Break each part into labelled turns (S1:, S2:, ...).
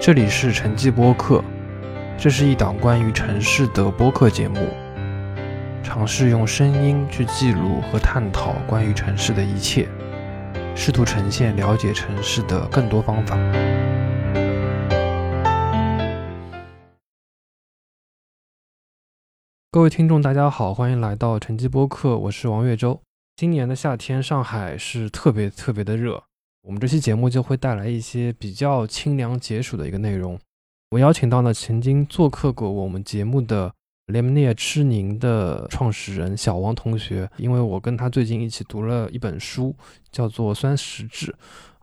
S1: 这里是城际播客，这是一档关于城市的播客节目，尝试用声音去记录和探讨关于城市的一切，试图呈现了解城市的更多方法。各位听众，大家好，欢迎来到城际播客，我是王月洲。今年的夏天，上海是特别特别的热。我们这期节目就会带来一些比较清凉解暑的一个内容。我邀请到了曾经做客过我们节目的 Lemonade 吃宁的创始人小王同学，因为我跟他最近一起读了一本书，叫做《酸食志》，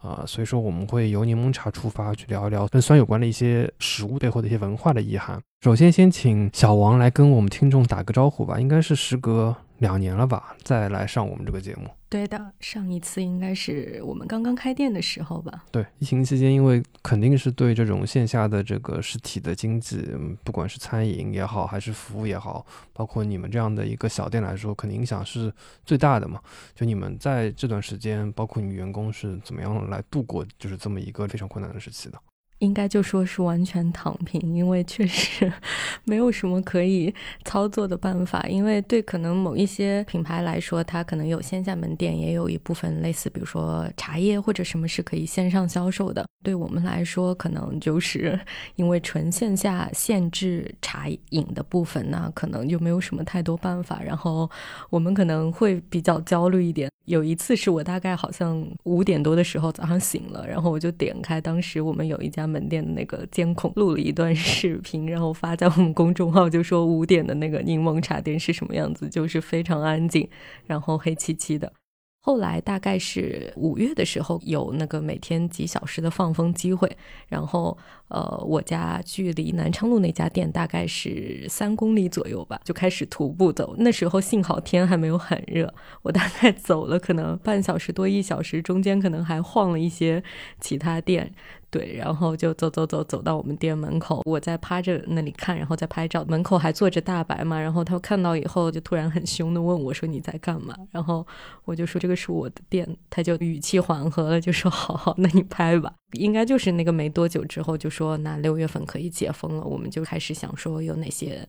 S1: 啊，所以说我们会由柠檬茶出发去聊一聊跟酸有关的一些食物背后的一些文化的意涵。首先，先请小王来跟我们听众打个招呼吧，应该是时隔两年了吧，再来上我们这个节目。
S2: 对的，上一次应该是我们刚刚开店的时候吧。
S1: 对，疫情期间，因为肯定是对这种线下的这个实体的经济，不管是餐饮也好，还是服务也好，包括你们这样的一个小店来说，肯定影响是最大的嘛。就你们在这段时间，包括你员工是怎么样来度过，就是这么一个非常困难的时期的？
S2: 应该就说是完全躺平，因为确实 没有什么可以操作的办法。因为对可能某一些品牌来说，它可能有线下门店，也有一部分类似，比如说茶叶或者什么是可以线上销售的。对我们来说，可能就是 因为纯线下限制茶饮的部分呢，可能就没有什么太多办法。然后我们可能会比较焦虑一点。有一次是我大概好像五点多的时候早上醒了，然后我就点开当时我们有一家门店的那个监控，录了一段视频，然后发在我们公众号，就说五点的那个柠檬茶店是什么样子，就是非常安静，然后黑漆漆的。后来大概是五月的时候，有那个每天几小时的放风机会，然后呃，我家距离南昌路那家店大概是三公里左右吧，就开始徒步走。那时候幸好天还没有很热，我大概走了可能半小时多一小时，中间可能还晃了一些其他店。对，然后就走走走走到我们店门口，我在趴着那里看，然后在拍照。门口还坐着大白嘛，然后他看到以后就突然很凶的问我说：“你在干嘛？”然后我就说：“这个是我的店。”他就语气缓和了，就说：“好好，那你拍吧。”应该就是那个没多久之后就说：“那六月份可以解封了。”我们就开始想说有哪些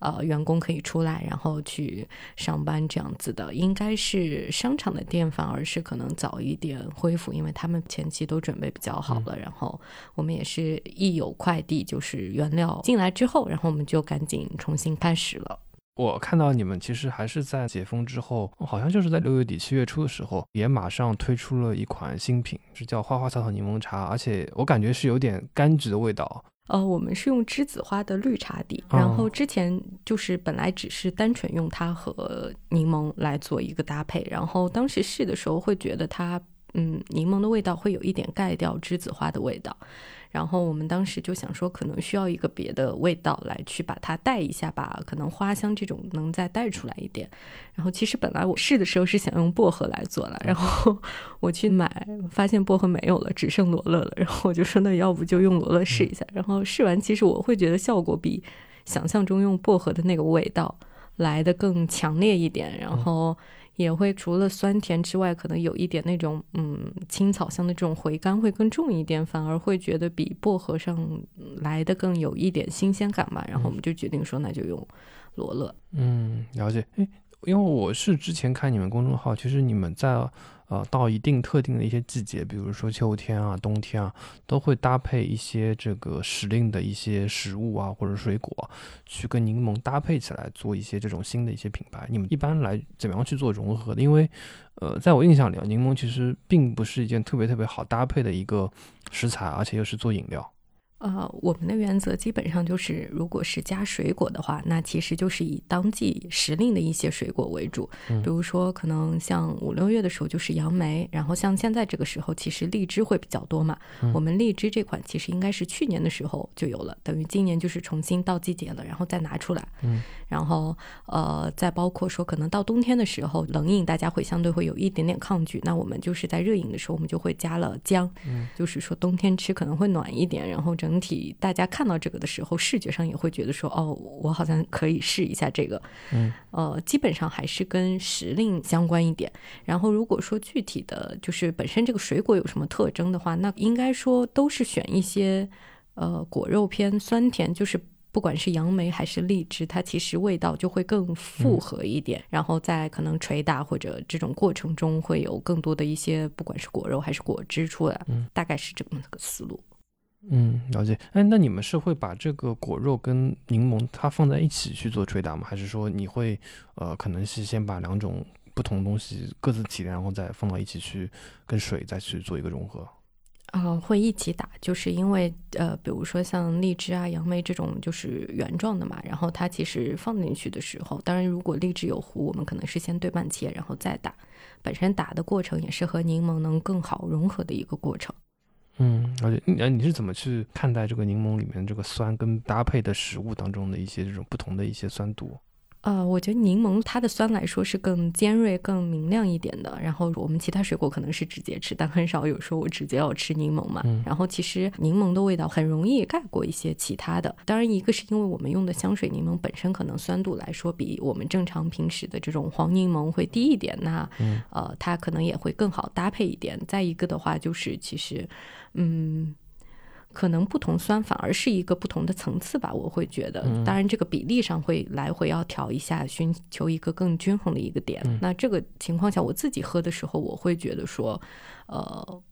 S2: 呃员工可以出来，然后去上班这样子的。应该是商场的店反而是可能早一点恢复，因为他们前期都准备比较好了，然后。我们也是一有快递就是原料进来之后，然后我们就赶紧重新开始了。
S1: 我看到你们其实还是在解封之后，好像就是在六月底七月初的时候，也马上推出了一款新品，是叫花花草草柠檬茶，而且我感觉是有点柑橘的味道。
S2: 呃，我们是用栀子花的绿茶底，然后之前就是本来只是单纯用它和柠檬来做一个搭配，然后当时试的时候会觉得它。嗯，柠檬的味道会有一点盖掉栀子花的味道，然后我们当时就想说，可能需要一个别的味道来去把它带一下，吧可能花香这种能再带出来一点。然后其实本来我试的时候是想用薄荷来做了，然后我去买发现薄荷没有了，只剩罗勒了。然后我就说，那要不就用罗勒试一下。然后试完，其实我会觉得效果比想象中用薄荷的那个味道来的更强烈一点。然后。也会除了酸甜之外，可能有一点那种嗯青草香的这种回甘会更重一点，反而会觉得比薄荷上来的更有一点新鲜感吧。然后我们就决定说，那就用罗勒。
S1: 嗯，了解。诶，因为我是之前看你们公众号，其实你们在。呃，到一定特定的一些季节，比如说秋天啊、冬天啊，都会搭配一些这个时令的一些食物啊或者水果，去跟柠檬搭配起来做一些这种新的一些品牌。你们一般来怎么样去做融合的？因为，呃，在我印象里啊，柠檬其实并不是一件特别特别好搭配的一个食材，而且又是做饮料。
S2: 呃，我们的原则基本上就是，如果是加水果的话，那其实就是以当季时令的一些水果为主。比如说，可能像五六月的时候就是杨梅，然后像现在这个时候，其实荔枝会比较多嘛。我们荔枝这款其实应该是去年的时候就有了，等于今年就是重新到季节了，然后再拿出来。
S1: 嗯。
S2: 然后，呃，再包括说，可能到冬天的时候，冷饮大家会相对会有一点点抗拒，那我们就是在热饮的时候，我们就会加了姜，就是说冬天吃可能会暖一点。然后整体大家看到这个的时候，视觉上也会觉得说，哦，我好像可以试一下这个。
S1: 嗯，
S2: 呃，基本上还是跟时令相关一点。然后如果说具体的就是本身这个水果有什么特征的话，那应该说都是选一些。呃果肉偏酸甜，就是不管是杨梅还是荔枝，它其实味道就会更复合一点。然后在可能捶打或者这种过程中，会有更多的一些不管是果肉还是果汁出来。
S1: 嗯，
S2: 大概是这么个思路。
S1: 嗯，了解。哎，那你们是会把这个果肉跟柠檬它放在一起去做捶打吗？还是说你会呃可能是先把两种不同东西各自提炼，然后再放到一起去跟水再去做一个融合？
S2: 啊，会一起打，就是因为呃，比如说像荔枝啊、杨梅这种就是原状的嘛，然后它其实放进去的时候，当然如果荔枝有核，我们可能是先对半切，然后再打。本身打的过程也是和柠檬能更好融合的一个过程。
S1: 嗯，而且你你是怎么去看待这个柠檬里面这个酸跟搭配的食物当中的一些这种不同的一些酸度？
S2: 呃，我觉得柠檬它的酸来说是更尖锐、更明亮一点的。然后我们其他水果可能是直接吃，但很少有说我直接要吃柠檬嘛。然后其实柠檬的味道很容易盖过一些其他的。当然，一个是因为我们用的香水柠檬本身可能酸度来说比我们正常平时的这种黄柠檬会低一点，那呃它可能也会更好搭配一点。再一个的话就是其实，嗯。可能不同酸反而是一个不同的层次吧，我会觉得。当然，这个比例上会来回要调一下，寻求一个更均衡的一个点。那这个情况下，我自己喝的时候，我会觉得说，呃，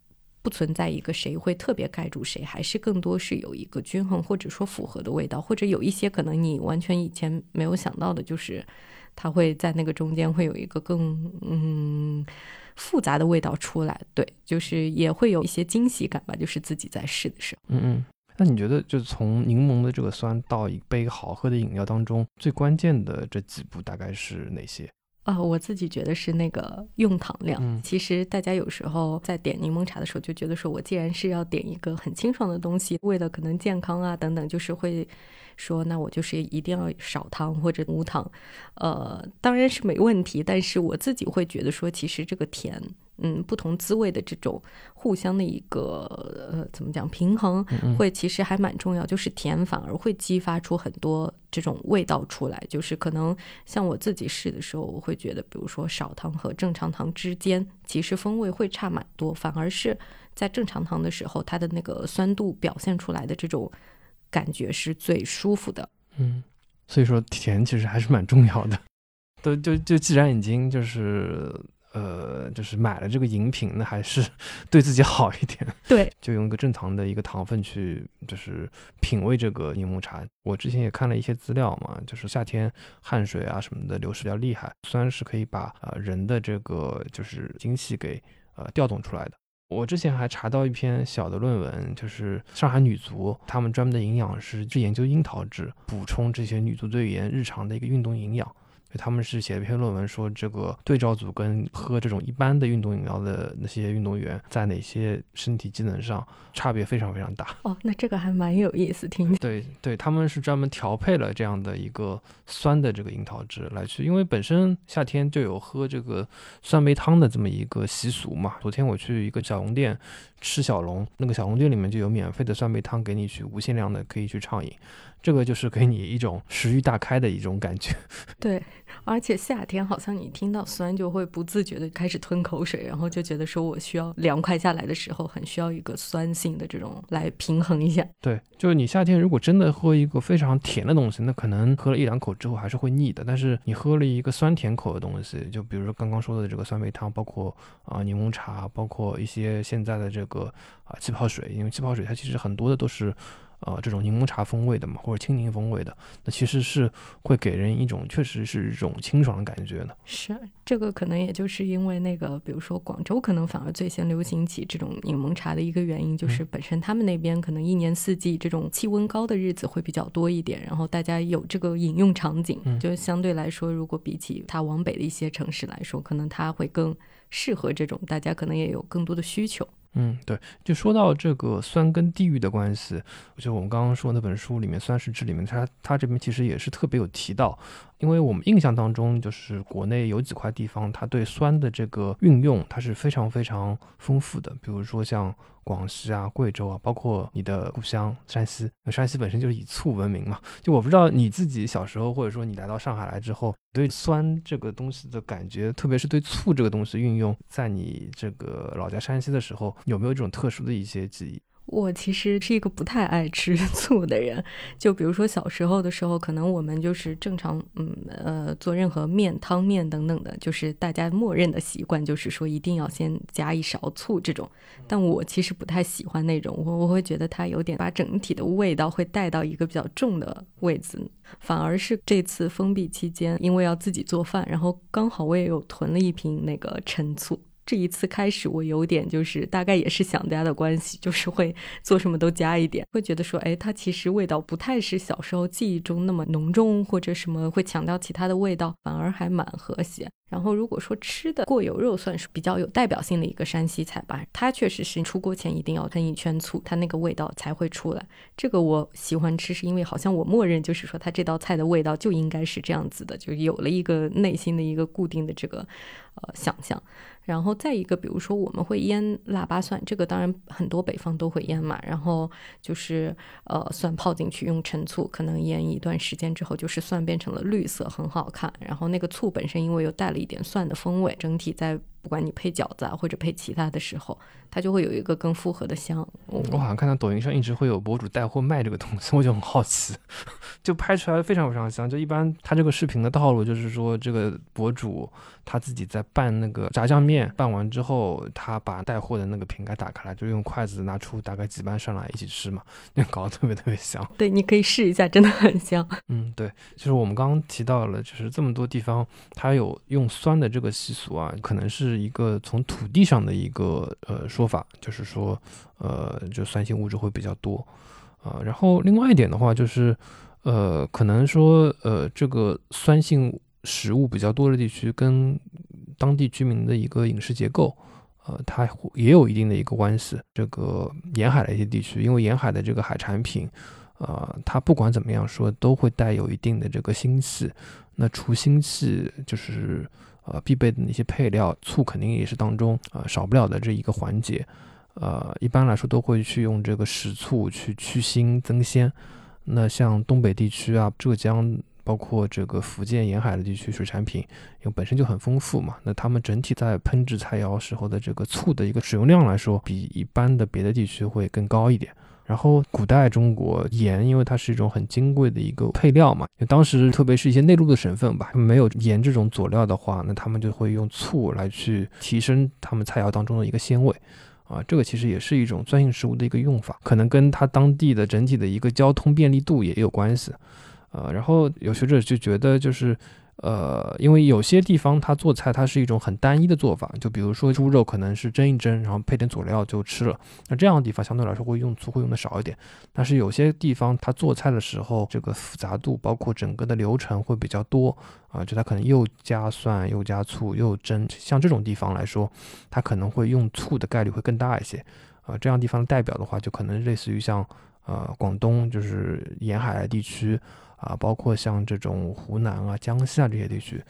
S2: 不存在一个谁会特别盖住谁，还是更多是有一个均衡或者说符合的味道，或者有一些可能你完全以前没有想到的，就是它会在那个中间会有一个更嗯。复杂的味道出来，对，就是也会有一些惊喜感吧，就是自己在试的时候。
S1: 嗯嗯，那你觉得，就从柠檬的这个酸到一杯好喝的饮料当中，最关键的这几步大概是哪些？
S2: 啊，我自己觉得是那个用糖量。其实大家有时候在点柠檬茶的时候，就觉得说我既然是要点一个很清爽的东西，为了可能健康啊等等，就是会。说那我就是一定要少糖或者无糖，呃，当然是没问题。但是我自己会觉得说，其实这个甜，嗯，不同滋味的这种互相的一个呃，怎么讲平衡，会其实还蛮重要。就是甜反而会激发出很多这种味道出来。就是可能像我自己试的时候，我会觉得，比如说少糖和正常糖之间，其实风味会差蛮多。反而是在正常糖的时候，它的那个酸度表现出来的这种。感觉是最舒服的，
S1: 嗯，所以说甜其实还是蛮重要的。都就就既然已经就是呃就是买了这个饮品，那还是对自己好一点。
S2: 对，
S1: 就用一个正常的一个糖分去就是品味这个柠檬茶。我之前也看了一些资料嘛，就是夏天汗水啊什么的流失比较厉害，酸是可以把呃人的这个就是精气给呃调动出来的。我之前还查到一篇小的论文，就是上海女足他们专门的营养师去研究樱桃汁，补充这些女足队员日常的一个运动营养。他们是写了一篇论文，说这个对照组跟喝这种一般的运动饮料的那些运动员，在哪些身体机能上差别非常非常大。
S2: 哦，那这个还蛮有意思，听。
S1: 对对，他们是专门调配了这样的一个酸的这个樱桃汁来去，因为本身夏天就有喝这个酸梅汤的这么一个习俗嘛。昨天我去一个小龙店吃小龙，那个小龙店里面就有免费的酸梅汤给你去无限量的可以去畅饮。这个就是给你一种食欲大开的一种感觉。
S2: 对，而且夏天好像你听到酸就会不自觉的开始吞口水，然后就觉得说我需要凉快下来的时候，很需要一个酸性的这种来平衡一下。
S1: 对，就是你夏天如果真的喝一个非常甜的东西，那可能喝了一两口之后还是会腻的。但是你喝了一个酸甜口的东西，就比如说刚刚说的这个酸梅汤，包括啊柠檬茶，包括一些现在的这个啊气泡水，因为气泡水它其实很多的都是。呃，这种柠檬茶风味的嘛，或者青柠风味的，那其实是会给人一种确实是一种清爽的感觉的。
S2: 是，这个可能也就是因为那个，比如说广州可能反而最先流行起这种柠檬茶的一个原因，就是本身他们那边可能一年四季这种气温高的日子会比较多一点，然后大家有这个饮用场景，就相对来说，如果比起它往北的一些城市来说，可能它会更适合这种，大家可能也有更多的需求。
S1: 嗯，对，就说到这个酸跟地域的关系，就我们刚刚说那本书里面《酸是质》里面，它它这边其实也是特别有提到。因为我们印象当中，就是国内有几块地方，它对酸的这个运用，它是非常非常丰富的。比如说像广西啊、贵州啊，包括你的故乡山西，山西本身就是以醋闻名嘛。就我不知道你自己小时候，或者说你来到上海来之后，对酸这个东西的感觉，特别是对醋这个东西运用，在你这个老家山西的时候，有没有这种特殊的一些记忆？
S2: 我其实是一个不太爱吃 醋的人，就比如说小时候的时候，可能我们就是正常，嗯呃，做任何面、汤面等等的，就是大家默认的习惯，就是说一定要先加一勺醋这种。但我其实不太喜欢那种，我我会觉得它有点把整体的味道会带到一个比较重的位置，反而是这次封闭期间，因为要自己做饭，然后刚好我也有囤了一瓶那个陈醋。这一次开始，我有点就是大概也是想家的关系，就是会做什么都加一点，会觉得说，哎，它其实味道不太是小时候记忆中那么浓重，或者什么会强调其他的味道，反而还蛮和谐。然后如果说吃的过油肉算是比较有代表性的一个山西菜吧，它确实是出锅前一定要喷一圈醋，它那个味道才会出来。这个我喜欢吃，是因为好像我默认就是说它这道菜的味道就应该是这样子的，就有了一个内心的一个固定的这个呃想象。然后再一个，比如说我们会腌腊八蒜，这个当然很多北方都会腌嘛。然后就是呃蒜泡进去，用陈醋，可能腌一段时间之后，就是蒜变成了绿色，很好看。然后那个醋本身因为又带了一点蒜的风味，整体在。不管你配饺子啊，或者配其他的时候，它就会有一个更复合的香。
S1: 我好像看到抖音上一直会有博主带货卖这个东西，我就很好奇，就拍出来非常非常香。就一般他这个视频的套路就是说，这个博主他自己在拌那个炸酱面，拌完之后，他把带货的那个瓶盖打开来，就用筷子拿出大概几瓣上来一起吃嘛，那搞得特别特别香。
S2: 对，你可以试一下，真的很香。
S1: 嗯，对，就是我们刚刚提到了，就是这么多地方它有用酸的这个习俗啊，可能是。是一个从土地上的一个呃说法，就是说，呃，就酸性物质会比较多，啊，然后另外一点的话，就是，呃，可能说，呃，这个酸性食物比较多的地区，跟当地居民的一个饮食结构，呃，它也有一定的一个关系。这个沿海的一些地区，因为沿海的这个海产品，呃，它不管怎么样说，都会带有一定的这个腥气。那除腥气，就是。呃，必备的那些配料，醋肯定也是当中啊少不了的这一个环节。呃，一般来说都会去用这个食醋去去腥增鲜。那像东北地区啊，浙江，包括这个福建沿海的地区，水产品因为本身就很丰富嘛，那他们整体在烹制菜肴时候的这个醋的一个使用量来说，比一般的别的地区会更高一点。然后古代中国盐，因为它是一种很金贵的一个配料嘛，就当时特别是一些内陆的省份吧，没有盐这种佐料的话，那他们就会用醋来去提升他们菜肴当中的一个鲜味，啊，这个其实也是一种酸性食物的一个用法，可能跟它当地的整体的一个交通便利度也有关系，呃，然后有学者就觉得就是。呃，因为有些地方它做菜它是一种很单一的做法，就比如说猪肉可能是蒸一蒸，然后配点佐料就吃了。那这样的地方相对来说会用醋会用的少一点。但是有些地方它做菜的时候，这个复杂度包括整个的流程会比较多啊，就它可能又加蒜又加醋又蒸，像这种地方来说，它可能会用醋的概率会更大一些啊。这样地方的代表的话，就可能类似于像呃广东就是沿海地区。啊，包括像这种湖南啊、江西啊这些地区，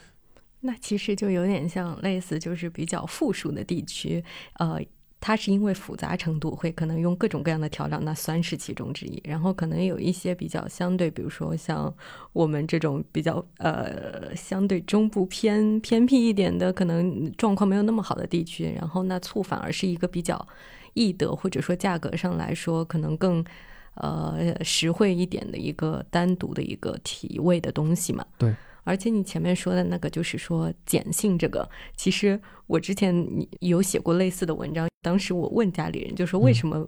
S2: 那其实就有点像类似，就是比较富庶的地区，呃，它是因为复杂程度会可能用各种各样的调料，那酸是其中之一。然后可能有一些比较相对，比如说像我们这种比较呃相对中部偏偏僻一点的，可能状况没有那么好的地区，然后那醋反而是一个比较易得，或者说价格上来说可能更。呃，实惠一点的一个单独的一个提味的东西嘛。
S1: 对，
S2: 而且你前面说的那个，就是说碱性这个，其实我之前有写过类似的文章。当时我问家里人，就说为什么，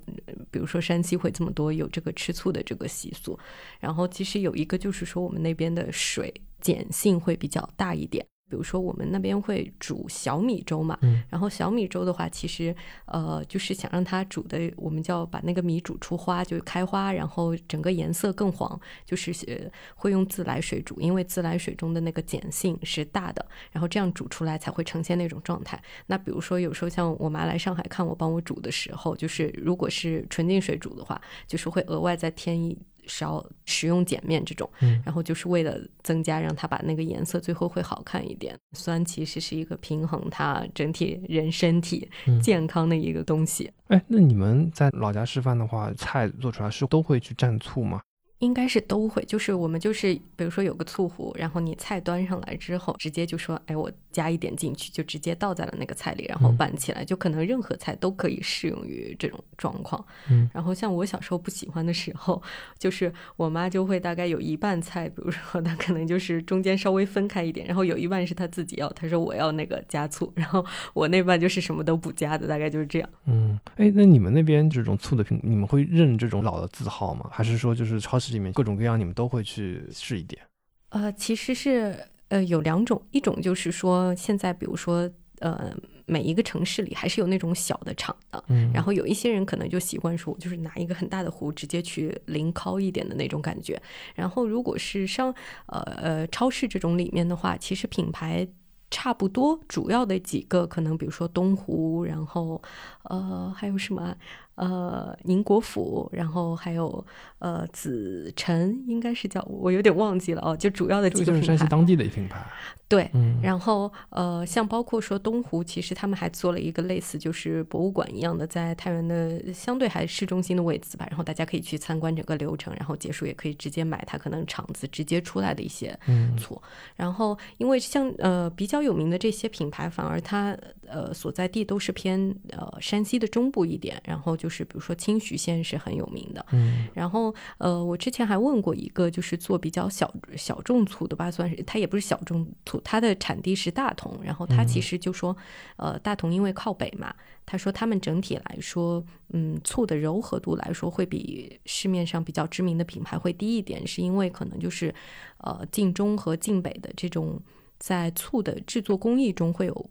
S2: 比如说山西会这么多有这个吃醋的这个习俗，然后其实有一个就是说我们那边的水碱性会比较大一点。比如说，我们那边会煮小米粥嘛，然后小米粥的话，其实呃，就是想让它煮的，我们叫把那个米煮出花，就开花，然后整个颜色更黄，就是会用自来水煮，因为自来水中的那个碱性是大的，然后这样煮出来才会呈现那种状态。那比如说，有时候像我妈来上海看我帮我煮的时候，就是如果是纯净水煮的话，就是会额外再添一。少使用碱面这种，然后就是为了增加，让它把那个颜色最后会好看一点。酸其实是一个平衡它整体人身体健康的一个东西。
S1: 哎，那你们在老家吃饭的话，菜做出来是都会去蘸醋吗？
S2: 应该是都会，就是我们就是比如说有个醋壶，然后你菜端上来之后，直接就说，哎，我加一点进去，就直接倒在了那个菜里，然后
S1: 嗯
S2: 拌起来，就可能任何菜都可以适用于这种状况。
S1: 嗯
S2: 然后像我小时候不喜欢的时候，就是我妈就会大概有一半菜，比如说她可能就是中间稍微分开一点，然后有一半是她自己要，她说我要那个加醋，然后我那半就是什么都不加的，大概就是这样。
S1: 嗯，哎，那你们那边这种醋的品，你们会认这种老的字号吗？还是说就是超市里面各种各样你们都会去试一点？
S2: 呃，其实是呃有两种，一种就是说现在比如说呃每一个城市里还是有那种小的厂的，
S1: 嗯，
S2: 然后有一些人可能就习惯说，我就是拿一个很大的壶直接去淋烤一点的那种感觉。然后如果是商呃呃超市这种里面的话，其实品牌。差不多，主要的几个可能，比如说东湖，然后，呃，还有什么，呃，宁国府，然后还有呃紫辰，应该是叫我有点忘记了哦，就主要的
S1: 几个就是。山西当地的品牌。
S2: 对，
S1: 嗯，
S2: 然后呃，像包括说东湖，其实他们还做了一个类似就是博物馆一样的，在太原的相对还市中心的位置吧，然后大家可以去参观整个流程，然后结束也可以直接买它可能厂子直接出来的一些
S1: 嗯
S2: 醋。然后因为像呃比较有名的这些品牌，反而它呃所在地都是偏呃山西的中部一点，然后就是比如说清徐县是很有名的，
S1: 嗯
S2: 然后呃，我之前还问过一个，就是做比较小小众醋的吧，算是它也不是小众醋，它的产地是大同，然后他其实就说，呃，大同因为靠北嘛，他说他们整体来说，嗯，醋的柔和度来说会比市面上比较知名的品牌会低一点，是因为可能就是呃晋中和晋北的这种在醋的制作工艺中会有。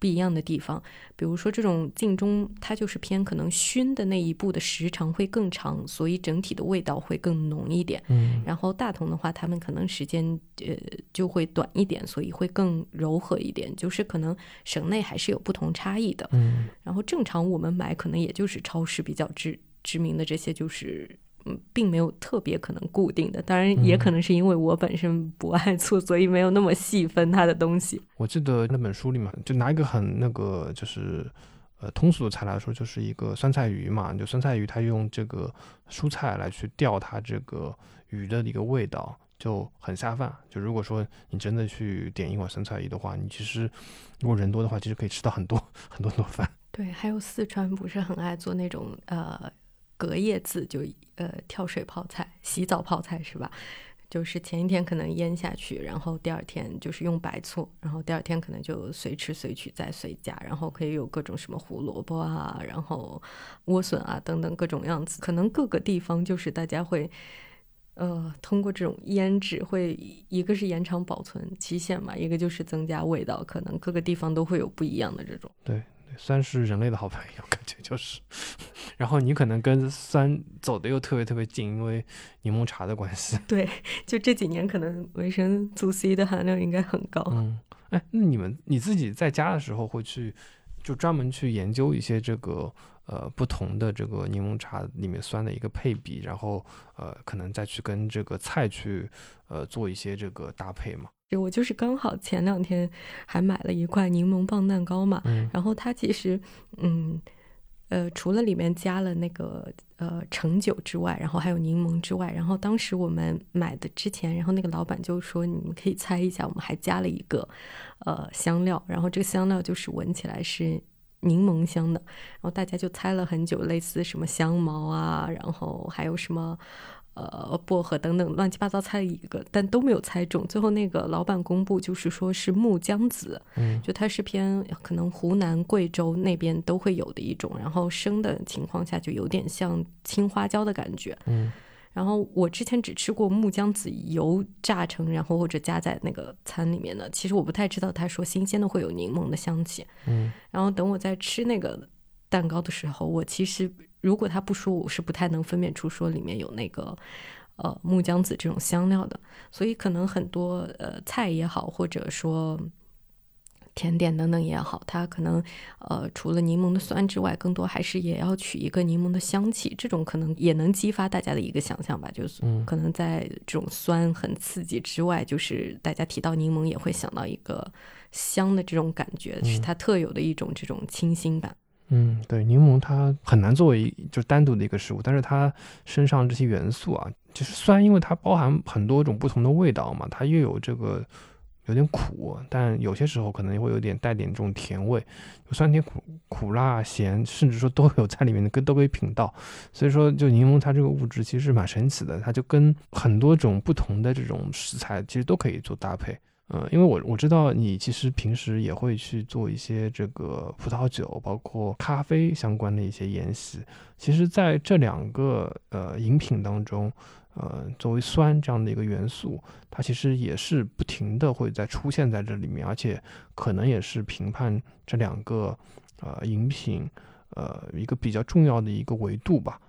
S2: 不一样的地方，比如说这种晋中，它就是偏可能熏的那一步的时长会更长，所以整体的味道会更浓一点。
S1: 嗯
S2: 然后大同的话，他们可能时间呃就会短一点，所以会更柔和一点，就是可能省内还是有不同差异的。
S1: 嗯
S2: 然后正常我们买可能也就是超市比较知知名的这些，就是嗯，并没有特别可能固定的。当然，也可能是因为我本身不爱醋，所以没有那么细分它的东西。
S1: 我记得那本书里面，就拿一个很那个就是呃通俗的菜来说，就是一个酸菜鱼嘛，就酸菜鱼它用这个蔬菜来去调它这个鱼的一个味道，就很下饭。就如果说你真的去点一碗酸菜鱼的话，你其实如果人多的话，其实可以吃到很多很多很多饭。
S2: 对，还有四川不是很爱做那种呃隔夜渍，就呃跳水泡菜、洗澡泡菜是吧？就是前一天可能腌下去，然后第二天就是用白醋，然后第二天可能就随吃随取再随加，然后可以有各种什么胡萝卜啊，然后莴笋啊等等各种样子。可能各个地方就是大家会。呃，通过这种腌制，会一个是延长保存期限嘛，一个就是增加味道，可能各个地方都会有不一样的这种。
S1: 对，酸是人类的好朋友，感觉就是。然后你可能跟酸走的又特别特别近，因为柠檬茶的关系。
S2: 对，就这几年可能维生素 C 的含量应该很高。
S1: 嗯，哎，那你们你自己在家的时候会去就专门去研究一些这个呃不同的这个柠檬茶里面酸的一个配比，然后呃可能再去跟这个菜去呃做一些这个搭配嘛？
S2: 我就是刚好前两天还买了一块柠檬棒蛋糕嘛，
S1: 嗯
S2: 然后它其实，嗯，呃，除了里面加了那个呃橙酒之外，然后还有柠檬之外，然后当时我们买的之前，然后那个老板就说你们可以猜一下，我们还加了一个呃香料，然后这个香料就是闻起来是。柠檬香的，然后大家就猜了很久，类似什么香茅啊，然后还有什么呃薄荷等等乱七八糟猜了一个，但都没有猜中。最后那个老板公布就是说是木姜子，
S1: 嗯
S2: 就它是偏可能湖南、贵州那边都会有的一种，然后生的情况下就有点像青花椒的感觉。
S1: 嗯
S2: 然后我之前只吃过木姜子油炸成，然后或者加在那个餐里面的，其实我不太知道他说新鲜的会有柠檬的香气。
S1: 嗯
S2: 然后等我在吃那个蛋糕的时候，我其实如果他不说，我是不太能分辨出说里面有那个呃木姜子这种香料的。所以可能很多呃菜也好，或者说甜点等等也好，它可能呃除了柠檬的酸之外，更多还是也要取一个柠檬的香气。这种可能也能激发大家的一个想象吧，就是
S1: 嗯
S2: 可能在这种酸很刺激之外，就是大家提到柠檬也会想到一个香的这种感觉，是它特有的一种这种清新感。
S1: 嗯，嗯对，柠檬它很难作为一就单独的一个食物，但是它身上这些元素啊，就是酸，因为它包含很多种不同的味道嘛，它又有这个有点苦，但有些时候可能也会有点带点这种甜味，酸甜苦苦辣咸，甚至说都有在里面的，跟都可以品到。所以说，就柠檬它这个物质其实蛮神奇的，它就跟很多种不同的这种食材其实都可以做搭配。嗯，因为我我知道你其实平时也会去做一些这个葡萄酒，包括咖啡相关的一些研习。其实，在这两个呃饮品当中，呃，作为酸这样的一个元素，它其实也是不停的会在出现在这里面，而且可能也是评判这两个呃饮品呃一个比较重要的一个维度吧。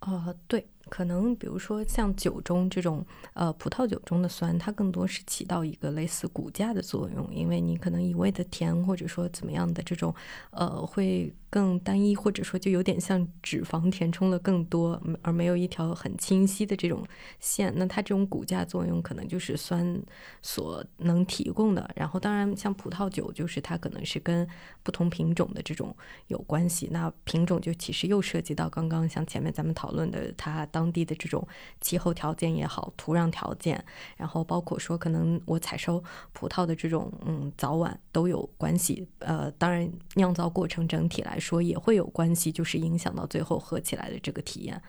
S2: 呃，对。可能比如说像酒中这种，呃，葡萄酒中的酸，它更多是起到一个类似骨架的作用，因为你可能一味的甜或者说怎么样的这种，呃，会更单一，或者说就有点像脂肪填充了更多，而没有一条很清晰的这种线。那它这种骨架作用可能就是酸所能提供的。然后当然像葡萄酒，就是它可能是跟不同品种的这种有关系。那品种就其实又涉及到刚刚像前面咱们讨论的它。当地的这种气候条件也好，土壤条件，然后包括说可能我采收葡萄的这种嗯早晚都有关系。呃，当然酿造过程整体来说也会有关系，就是影响到最后喝起来的这个体验。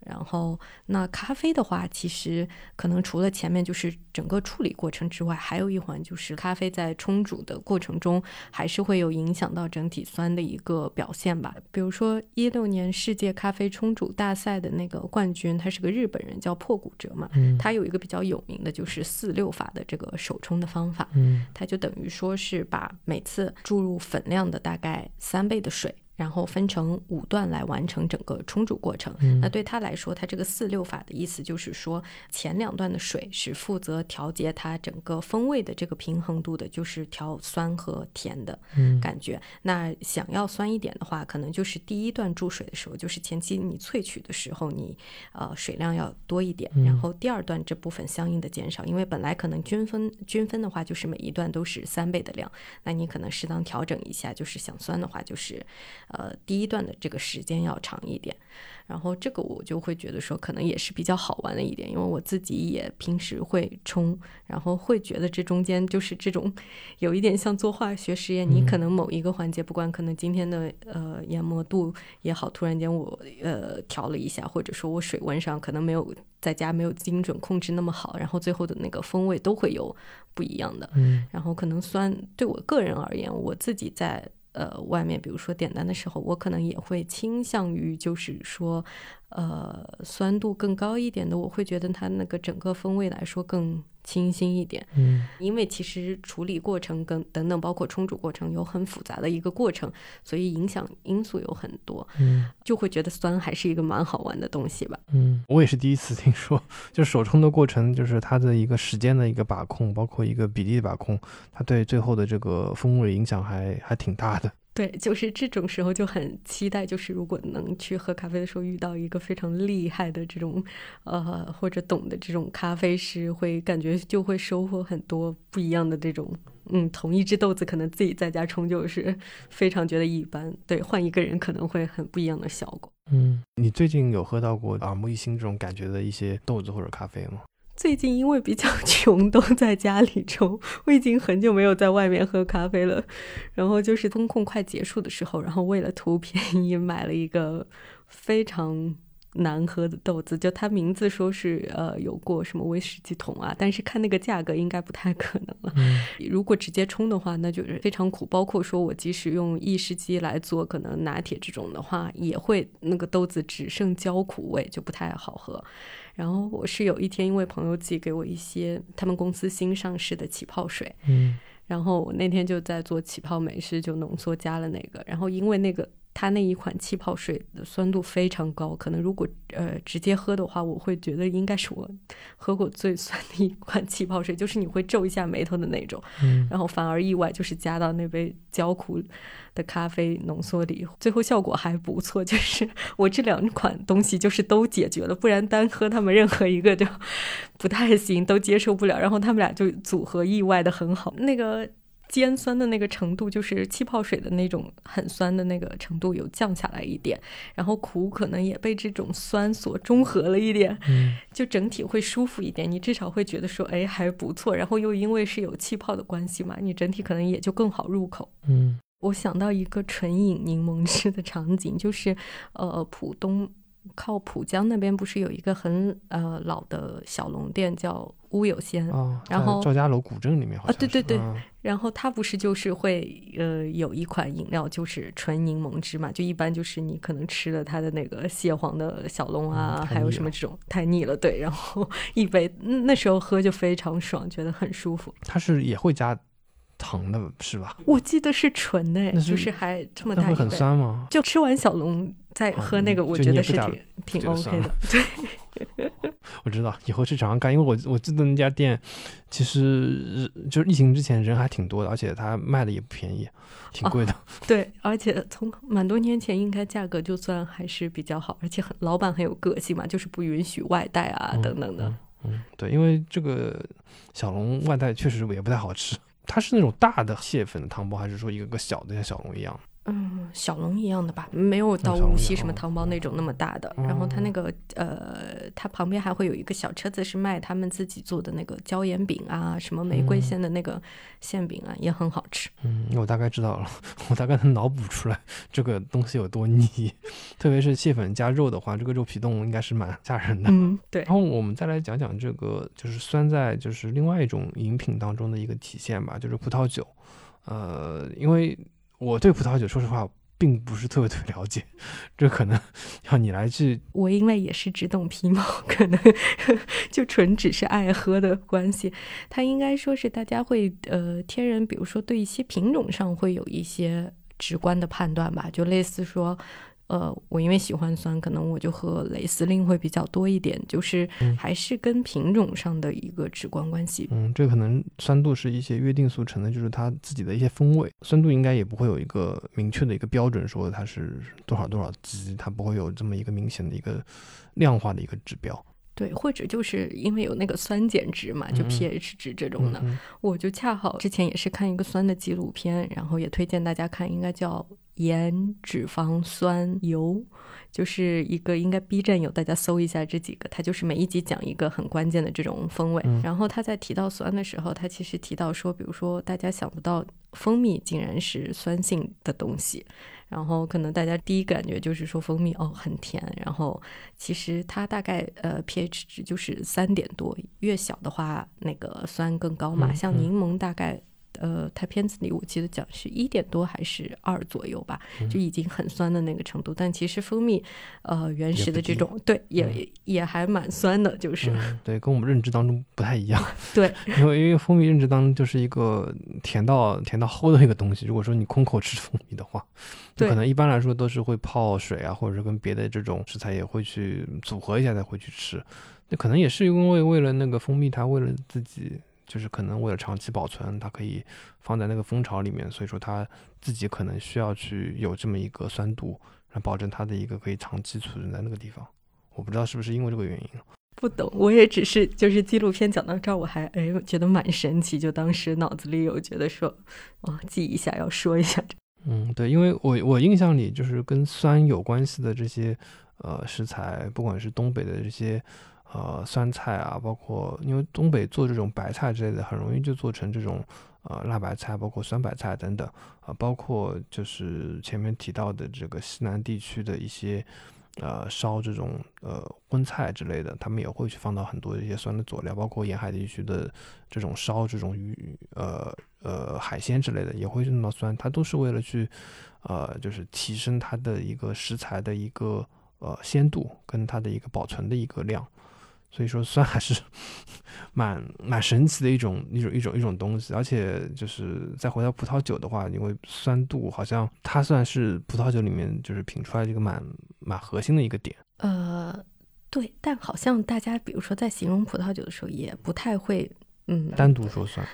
S2: 然后，那咖啡的话，其实可能除了前面就是整个处理过程之外，还有一环就是咖啡在冲煮的过程中，还是会有影响到整体酸的一个表现吧。比如说一六年世界咖啡冲煮大赛的那个冠军，他是个日本人，叫破骨折嘛，他有一个比较有名的就是四六法的这个手冲的方法，他就等于说是把每次注入粉量的大概三倍的水。然后分成五段来完成整个冲煮过程。那对他来说，他这个四六法的意思就是说，前两段的水是负责调节它整个风味的这个平衡度的，就是调酸和甜的感觉。那想要酸一点的话，可能就是第一段注水的时候，就是前期你萃取的时候，你呃水量要多一点。然后第二段这部分相应的减少，因为本来可能均分均分的话，就是每一段都是三倍的量，那你可能适当调整一下，就是想酸的话，就是。呃，第一段的这个时间要长一点，然后这个我就会觉得说，可能也是比较好玩的一点，因为我自己也平时会冲，然后会觉得这中间就是这种有一点像做化学实验，你可能某一个环节，不管可能今天的呃研磨度也好，突然间我呃调了一下，或者说我水温上可能没有在家没有精准控制那么好，然后最后的那个风味都会有不一样的。嗯，然后可能酸对我个人而言，我自己在。呃，外面比如说点单的时候，我可能也会倾向于就是说，呃，酸度更高一点的，我会觉得它那个整个风味来说更。清新一点，嗯，因为其实处理过程跟等等，包括冲煮过程有很复杂的一个过程，所以影响因素有很多，嗯，就会觉得酸还是一个蛮好玩的东西吧，
S1: 嗯，我也是第一次听说，就是手冲的过程，就是它的一个时间的一个把控，包括一个比例的把控，它对最后的这个风味影响还还挺大的。
S2: 对，就是这种时候就很期待，就是如果能去喝咖啡的时候遇到一个非常厉害的这种，呃，或者懂的这种咖啡师，会感觉就会收获很多不一样的这种，嗯，同一只豆子可能自己在家冲就是非常觉得一般，对，换一个人可能会很不一样的效果。
S1: 嗯，你最近有喝到过耳目一新这种感觉的一些豆子或者咖啡吗？
S2: 最近因为比较 穷，都在家里冲。我已经很久没有在外面喝咖啡了。然后就是风控快结束的时候，然后为了图便宜，买了一个非常难喝的豆子。就它名字说是呃有过什么威士忌桶啊，但是看那个价格应该不太可能了。如果直接冲的话，那就是非常苦。包括说我即使用意式机来做，可能拿铁这种的话，也会那个豆子只剩焦苦味，就不太好喝。然后我是有一天，因为朋友寄给我一些他们公司新上市的起泡水，嗯，然后我那天就在做起泡美式，就浓缩加了那个，然后因为那个。它那一款气泡水的酸度非常高，可能如果呃直接喝的话，我会觉得应该是我喝过最酸的一款气泡水，就是你会皱一下眉头的那种。嗯，然后反而意外，就是加到那杯焦苦的咖啡浓缩里，最后效果还不错。就是 我这两款东西就是都解决了，不然单喝他们任何一个就 不太行，都接受不了。然后他们俩就组合意外的很好，那个。尖酸的那个程度，就是气泡水的那种很酸的那个程度有降下来一点，然后苦可能也被这种酸所中和了一点，
S1: 嗯
S2: 就整体会舒服一点。你至少会觉得说，哎，还不错。然后又因为是有气泡的关系嘛，你整体可能也就更好入口。
S1: 嗯
S2: 我想到一个纯饮柠檬汁的场景，就是呃，浦东靠浦江那边不是有一个很呃老的小龙店叫乌有仙，
S1: 哦，
S2: 然后
S1: 赵家楼古镇里面好
S2: 啊对对对
S1: 嗯
S2: 然后它不是就是会呃有一款饮料就是纯柠檬汁嘛，就一般就是你可能吃了它的那个蟹黄的小龙啊，还有什么这种太腻了，对，然后 一杯嗯那时候喝就非常爽，觉得很舒服。
S1: 它是也会加糖的是吧？
S2: 我记得是纯的，就是还这么大
S1: 会很，酸吗？
S2: 就吃完小龙再喝那个，
S1: 嗯
S2: 我觉得是挺挺 OK 的。对，
S1: 我知道，以后去尝尝看，因为我我记得那家店其实就是疫情之前人还挺多的，而且它卖的也不便宜，挺贵的。
S2: 对，而且从蛮多年前应该价格就算还是比较好，而且很老板很有个性嘛，就是不允许外带啊
S1: 嗯
S2: 等等的。
S1: 嗯嗯，对，因为这个小龙外带确实也不太好吃。它是那种大的蟹粉的汤包，还是说一个个小的像小龙一样？
S2: 嗯，小龙一样的吧，没有到无锡什么汤包那种那么大的。然后它那
S1: 哦
S2: 个呃，它旁边还会有一个小车子是卖他们自己做的那个椒盐饼啊，什么玫瑰
S1: 嗯
S2: 馅的那个馅饼啊，也很好吃。
S1: 嗯，我大概知道了，我大概能脑补出来这个东西有多腻。特别是蟹粉加肉的话，这个肉皮冻应该是蛮吓人的。
S2: 嗯，对
S1: 然，后我们再来讲讲这个，就是酸在就是另外一种饮品当中的一个体现吧，就是葡萄酒。呃，因为我对葡萄酒说实话并不是特别特别了解，这可能要你来去
S2: 我因为也是只懂皮毛，可能 就纯只是爱喝的关系。它应该说是大家会呃天然，比如说对一些品种上会有一些直观的判断吧，就类似说。呃，我因为喜欢酸，可能我就喝雷司令会比较多一点，就是
S1: 嗯
S2: 还是跟品种上的一个直观关系。
S1: 嗯，这可能酸度是一些约定俗成的，就是它自己的一些风味。酸度应该也不会有一个明确的一个标准，说它是多少多少级，它不会有这么一个明显的一个量化的一个指标。
S2: 对，或者就是因为有那个酸碱值嘛，就 pH 值这种的，
S1: 嗯
S2: 我就恰好之前也是看一个酸的纪录片，然后也推荐大家看，应该叫盐、脂肪、酸、油，就是一个应该 B 站有，大家搜一下这几个，它就是每一集讲一个很关键的这种风味。
S1: 嗯
S2: 然后他在提到酸的时候，他其实提到说，比如说大家想不到蜂蜜竟然是酸性的东西。然后可能大家第一感觉就是说蜂蜜哦很甜，然后其实它大概呃 pH 值就是三点多，越小的话那个酸更高嘛。像柠檬大概呃它片子里我记得讲是一点多还是二左右吧，
S1: 嗯
S2: 就已经很酸的那个程度。但其实蜂蜜呃原始的这种对也、
S1: 嗯
S2: 也还蛮酸的，就是、
S1: 嗯，对，跟我们认知当中不太一样。
S2: 对
S1: 因为因为蜂蜜认知当中就是一个甜到甜到齁的一个东西。如果说你空口吃蜂蜜的话，就
S2: 对
S1: 可能一般来说都是会泡水啊，或者是跟别的这种食材也会去组合一下再会去吃。那可能也是因为为了那个蜂蜜，它为了自己，就是可能为了长期保存，它可以放在那个蜂巢里面，所以说它自己可能需要去有这么一个酸度，来保证它的一个可以长期储存在那个地方。我不知道是不是因为这个原因。
S2: 不懂，我也只是就是纪录片讲到这儿，我还哎觉得蛮神奇，就当时脑子里有觉得说，哦记一下要说一下这
S1: 嗯，对，因为我我印象里就是跟酸有关系的这些呃食材，不管是东北的这些呃酸菜啊，包括因为东北做这种白菜之类的，很容易就做成这种呃辣白菜，包括酸白菜等等啊、包括就是前面提到的这个西南地区的一些呃烧这种呃荤菜之类的，他们也会去放到很多一些酸的佐料，包括沿海地区的这种烧这种鱼呃呃海鲜之类的，也会用到酸，它都是为了去呃就是提升它的一个食材的一个呃鲜度跟它的一个保存的一个量。所以说酸还是 蛮蛮神奇的一种一种一种一种东西，而且就是再回到葡萄酒的话，因为酸度好像它算是葡萄酒里面就是品出来的一个蛮蛮核心的一个点。
S2: 呃，对，但好像大家比如说在形容葡萄酒的时候，也不太会，嗯，
S1: 单独说酸，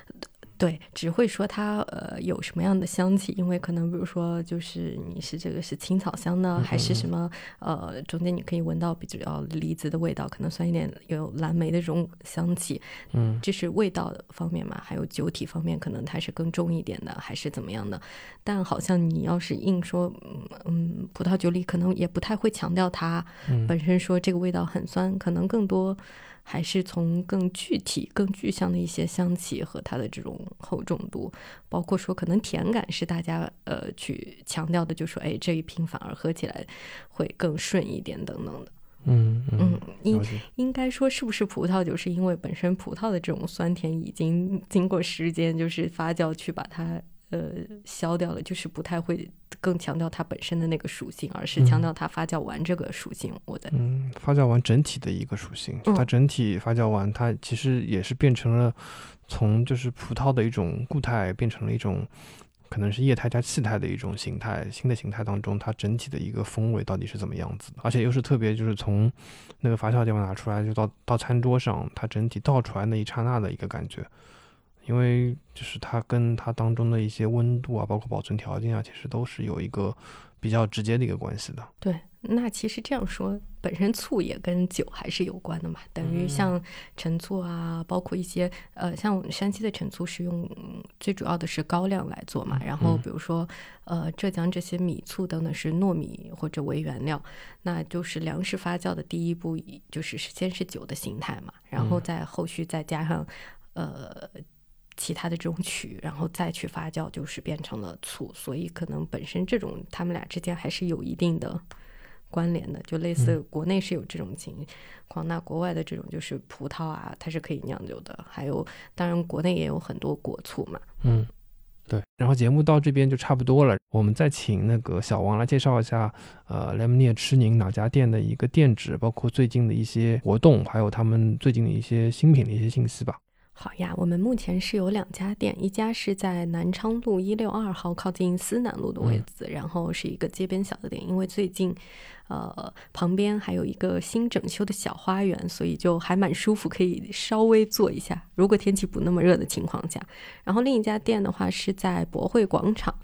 S2: 对，只会说它呃有什么样的香气，因为可能比如说就是你是这个是青草香呢，还是什么呃中间你可以闻到比较梨子的味道，可能酸一点有蓝莓的这种香气，
S1: 嗯，
S2: 这是味道方面嘛，还有酒体方面可能它是更重一点的，还是怎么样的？但好像你要是硬说，嗯，葡萄酒里可能也不太会强调它本身说这个味道很酸，可能更多。还是从更具体、更具象的一些香气和它的这种厚重度，包括说可能甜感是大家呃去强调的，就说哎这一瓶反而喝起来会更顺一点等等的。
S1: 嗯
S2: 嗯，应应该说是不是葡萄酒是因为本身葡萄的这种酸甜已经经过时间就是发酵去把它。呃，消掉了，就是不太会更强调它本身的那个属性，而是强调它发酵完这个属性。我的
S1: 嗯，发酵完整体的一个属性，它整体发酵完，它其实也是变成了从就是葡萄的一种固态，变成了一种可能是液态加气态的一种形态。新的形态当中，它整体的一个风味到底是怎么样子的？而且又是特别就是从那个发酵地方拿出来，就到到餐桌上，它整体倒出来那一刹那的一个感觉。因为就是它跟它当中的一些温度啊，包括保存条件啊，其实都是有一个比较直接的一个关系的。
S2: 对，那其实这样说，本身醋也跟酒还是有关的嘛。等于像陈醋啊，包括一些呃，像我们山西的陈醋是用最主要的是高粱来做嘛。然后比如说呃，浙江这些米醋等等是糯米或者为原料，那就是粮食发酵的第一步，就是先是酒的形态嘛，然后再后续再加上呃。其他的这种曲，然后再去发酵，就是变成了醋，所以可能本身这种他们俩之间还是有一定的关联的，就类似国内是有这种情况，那国外的这种就是葡萄啊，它是可以酿酒的，还有当然国内也有很多果醋嘛。
S1: 嗯，对。然后节目到这边就差不多了，我们再请那个小王来介绍一下，呃，雷姆涅吃宁哪家店的一个店址，包括最近的一些活动，还有他们最近的一些新品的一些信息吧。
S2: 好呀，我们目前是有两家店，一家是在南昌路一六二号，靠近思南路的位置，然后是一个街边小的店，因为最近。呃，旁边还有一个新整修的小花园，所以就还蛮舒服，可以稍微坐一下。如果天气不那么热的情况下，然后另一家店的话是在博汇广场，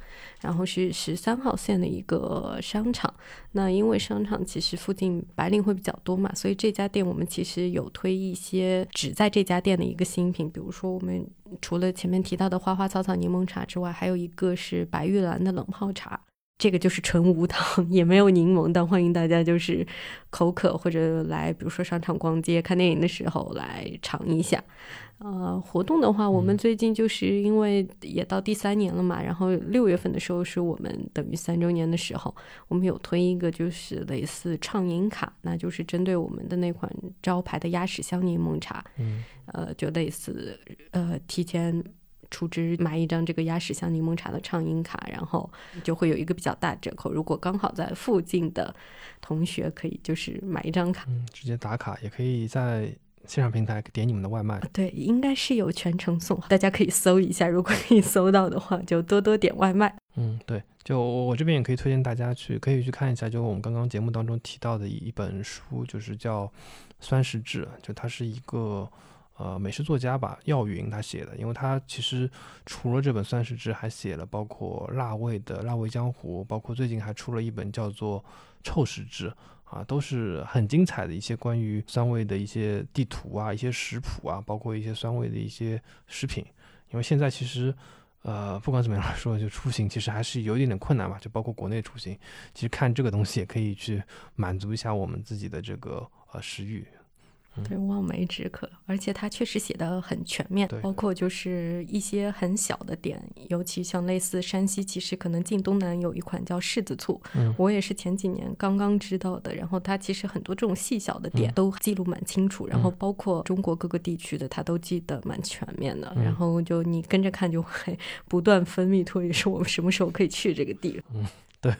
S2: 然后是十三号线的一个商场。那因为商场其实附近白领会比较多嘛，所以这家店我们其实有推一些只在这家店的一个新品，比如说我们除了前面提到的花花草草柠檬茶之外，还有一个是白玉兰的冷泡茶。这个就是纯无糖，也没有柠檬，但欢迎大家就是口渴或者来，比如说商场逛街、看电影的时候来尝一下。呃，活动的话，我们最近就是因为也到第三年了嘛，然后六月份的时候是我们等于三周年的时候，我们有推一个就是类似畅饮卡，那就是针对我们的那款招牌的鸭屎香柠檬茶，
S1: 嗯，
S2: 呃，就类似呃提前。储值买一张这个鸭屎香柠檬茶的畅饮卡，然后就会有一个比较大折扣。如果刚好在附近的同学，可以就是买一张卡，
S1: 嗯，直接打卡，也可以在线上平台点你们的外卖。
S2: 对，应该是有全程送，大家可以搜一下，如果可以搜到的话，就多多点外卖。
S1: 嗯，对，就我这边也可以推荐大家去，可以去看一下，就我们刚刚节目当中提到的一本书，就是叫《酸食志》，就它是一个。呃，美食作家吧，耀云他写的，因为他其实除了这本《酸食志》，还写了包括辣味的《辣味江湖》，包括最近还出了一本叫做《臭食志》，啊，都是很精彩的一些关于酸味的一些地图啊，一些食谱啊，包括一些酸味的一些食品。因为现在其实，呃，不管怎么样来说，就出行其实还是有一点点困难嘛，就包括国内出行，其实看这个东西也可以去满足一下我们自己的这个呃食欲。
S2: 对，望梅止渴，而且他确实写的很全面，包括就是一些很小的点，尤其像类似山西，其实可能晋东南有一款叫柿子醋，我也是前几年刚刚知道的。然后他其实很多这种细小的点都记录蛮清楚，然后包括中国各个地区的他都记得蛮全面的。然后就你跟着看，就会 不断分泌唾液，是我们什么时候可以去这个地
S1: 方。对，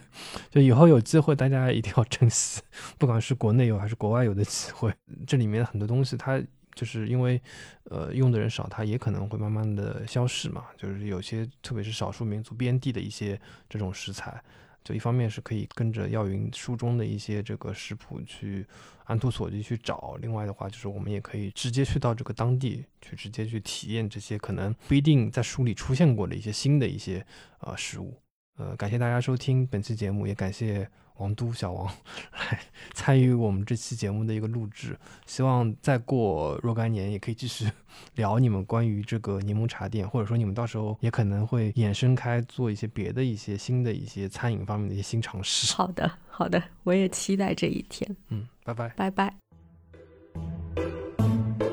S1: 就以后有机会，大家一定要珍惜，不管是国内有还是国外有的机会。这里面很多东西，它就是因为，呃，用的人少，它也可能会慢慢的消逝嘛。就是有些，特别是少数民族边地的一些这种食材，就一方面是可以跟着耀云书中的一些这个食谱去按图索骥去找，另外的话就是我们也可以直接去到这个当地去直接去体验这些可能不一定在书里出现过的一些新的一些呃食物。呃，感谢大家收听本期节目，也感谢。王都小王来 参与我们这期节目的一个录制，希望再过若干年也可以继续 聊你们关于这个柠檬茶店，或者说你们到时候也可能会衍生开做一些别的一些新的一些餐饮方面的一些新尝试。
S2: 好的，好的，我也期待这一天。
S1: 嗯，拜拜，
S2: 拜拜。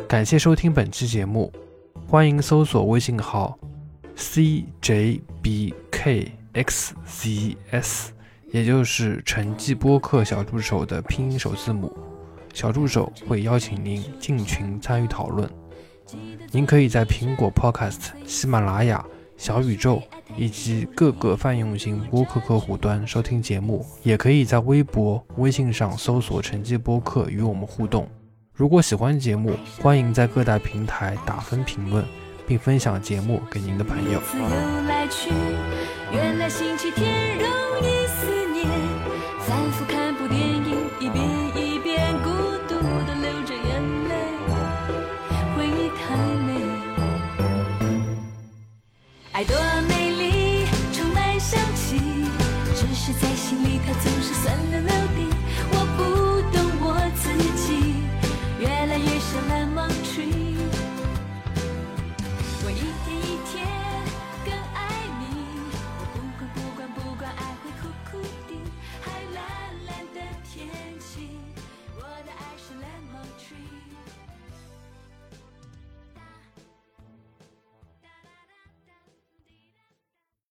S1: 感谢收听本期节目，欢迎搜索微信号 XCS，。也就是成绩播客小助手的拼音首字母，小助手会邀请您进群参与讨论。您可以在苹果 Podcast、喜马拉雅、小宇宙以及各个泛用型播客客户端收听节目，也可以在微博、微信上搜索“成绩播客”与我们互动。如果喜欢节目，欢迎在各大平台打分评论，并分享节目给您的朋友。